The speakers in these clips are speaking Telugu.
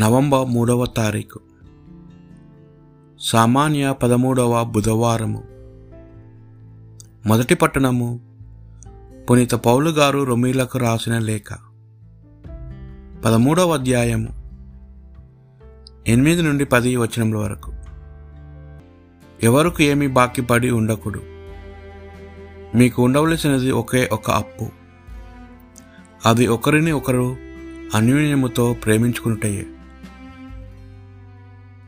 నవంబర్ మూడవ తారీఖు. సామాన్య పదమూడవ బుధవారము. మొదటి పట్టణము పునీత పౌలు గారు రొమీలకు రాసిన లేఖ. పదమూడవ అధ్యాయము ఎనిమిది నుండి పది వచనముల వరకు. ఎవరికి ఏమి బాకీ పడి మీకు ఉండవలసినది ఒకే ఒక అప్పు. అది ఒకరిని ఒకరు అన్యోన్యముతో ప్రేమించుకున్నటయే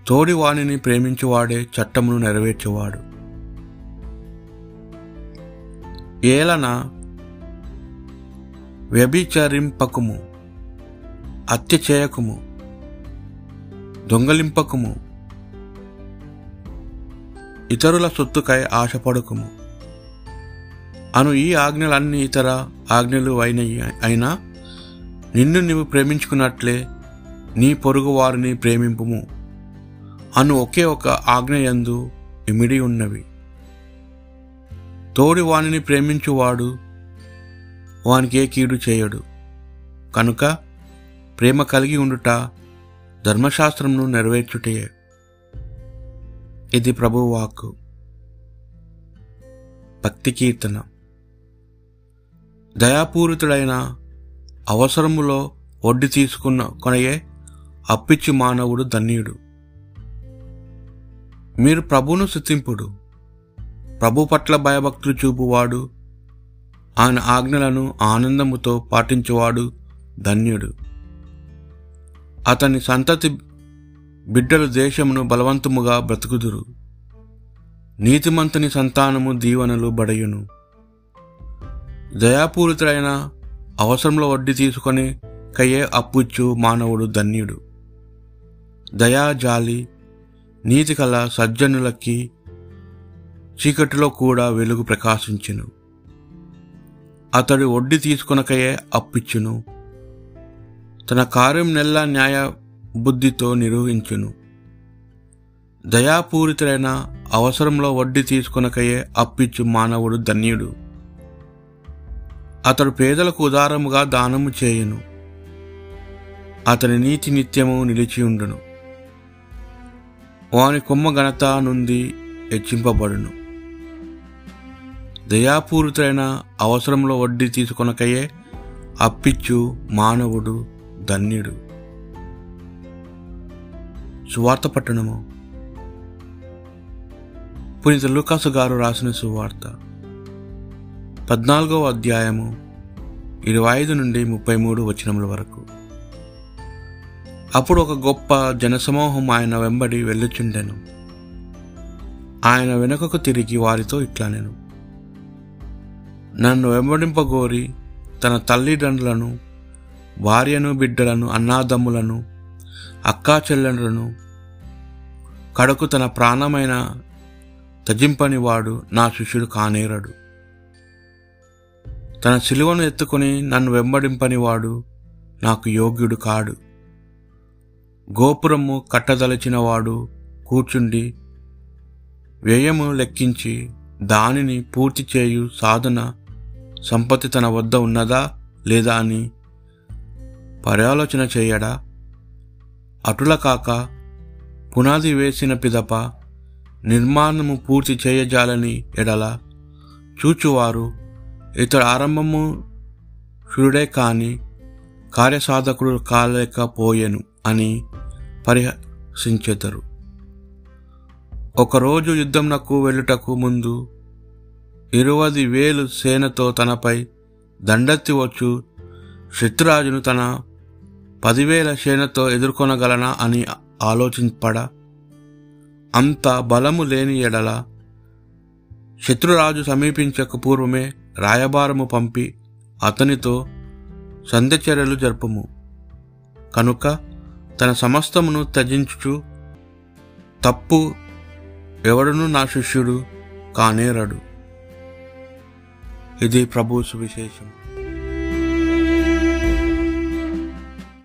తోడివాణిని ప్రేమించువాడే చట్టమును నెరవేర్చేవాడు. ఏలన వ్యభిచరింపకుము హత్య చేయకుము దొంగలింపకుము ఇతరుల సొత్తుకై ఆశపడకుము. అను ఈ ఆజ్ఞలన్నీ ఇతర ఆజ్ఞలు అయిన అయినా నిన్ను నీవు ప్రేమించుకున్నట్లే నీ పొరుగు వారిని ప్రేమింపుము. అను ఒకే ఒక ఆజ్ఞయందు ఇమిడి ఉన్నవి. తోడి వానిని ప్రేమించువాడు వానికి ఏ కీడు చేయడు. కనుక ప్రేమ కలిగి ఉండుట ధర్మశాస్త్రంను నెరవేర్చుటయే ఇది ప్రభువాక్కు భక్తి కీర్తన. దయాపూరితుడైన అవసరములో వడ్డీ తీసుకున్న కొనయే అప్పిచ్చి మానవుడు ధన్యుడు. మీరు ప్రభువును శుతింపుడు ప్రభు పట్ల భయభక్తులు చూపువాడు. ఆయన ఆజ్ఞలను ఆనందముతో పాటించువాడు ధన్యుడు. అతని సంతతి బిడ్డలు దేశమును బలవంతముగా బ్రతుకుదురు. నీతిమంతుని సంతానము దీవెనలు బడయును. దయాపూరితుడైన అవసరంలో వడ్డీ తీసుకొని కయ్యే అప్పుచ్చు మానవుడు ధన్యుడు. దయా జాలి నీతి కల సజ్జనులకి చీకటిలో కూడా వెలుగు ప్రకాశించును. అతడు వడ్డీ తీసుకొనకయే అప్పిచ్చును. తన కార్యం నెల్ల న్యాయ బుద్ధితో నిర్వహించును. దయాపూరితులైన అవసరంలో వడ్డీ తీసుకొనకయే అప్పిచ్చు మానవుడు ధన్యుడు. అతడు పేదలకు ఉదారముగా దానము చేయును. అతని నీతి నిత్యము నిలిచి ఉండును. వాని కొమ్మ ఘనత నుండి హెచ్చింపబడును. దయాపూరితైన అవసరంలో వడ్డీ తీసుకొనకయే అప్పిచ్చు మానవుడు ధన్యుడు. సువార్త పట్టణము. పునీత లూకాసు గారు రాసిన సువార్త. పద్నాలుగవ అధ్యాయము ఇరవై ఐదు నుండి ముప్పై మూడు వచనముల వరకు. అప్పుడు ఒక గొప్ప జనసమూహం ఆయన వెంబడి వెళ్ళుచుండెను. ఆయన వెనుకకు తిరిగి వారితో ఇట్లా నేను నన్ను వెంబడింపగోరి తన తల్లిదండ్రులను భార్యను బిడ్డలను అన్నాదమ్ములను అక్కా చెల్లెండ్రులను కడకు తన ప్రాణమైన తజింపని వాడు నా శిష్యుడు కానేరడు. తన సిలువను ఎత్తుకొని నన్ను వెంబడింపని వాడు నాకు యోగ్యుడు కాడు. గోపురము కట్టదలచిన వాడు కూర్చుండి వ్యయము లెక్కించి దానిని పూర్తి చేయు సాధన సంపత్తి తన వద్ద ఉన్నదా లేదా అని పర్యాలోచన చేయడా? అటుల కాక పునాది వేసిన పిదప నిర్మాణము పూర్తి చేయజాలని ఎడల చూచువారు ఇతడు ఆరంభము షుడే కాని కార్యసాధకుడు కాలేకపోయెను అని పరిహసించెదరు. ఒకరోజు యుద్ధంనకు వెళ్ళుటకు ముందు ఇరవది వేలు సేనతో తనపై దండెత్తి వచ్చు శత్రురాజును తన పదివేల సేనతో ఎదుర్కొనగలనా అని ఆలోచింపడ అంత బలము లేని ఎడల శత్రురాజు సమీపించక పూర్వమే రాయబారము పంపి అతనితో సంధ్యచర్యలు జరుపము. కనుక తన సమస్తమును త్యజించుచు తప్పు ఎవడును నా శిష్యుడు కానేరడు. ఇది ప్రభు సువిశేషం.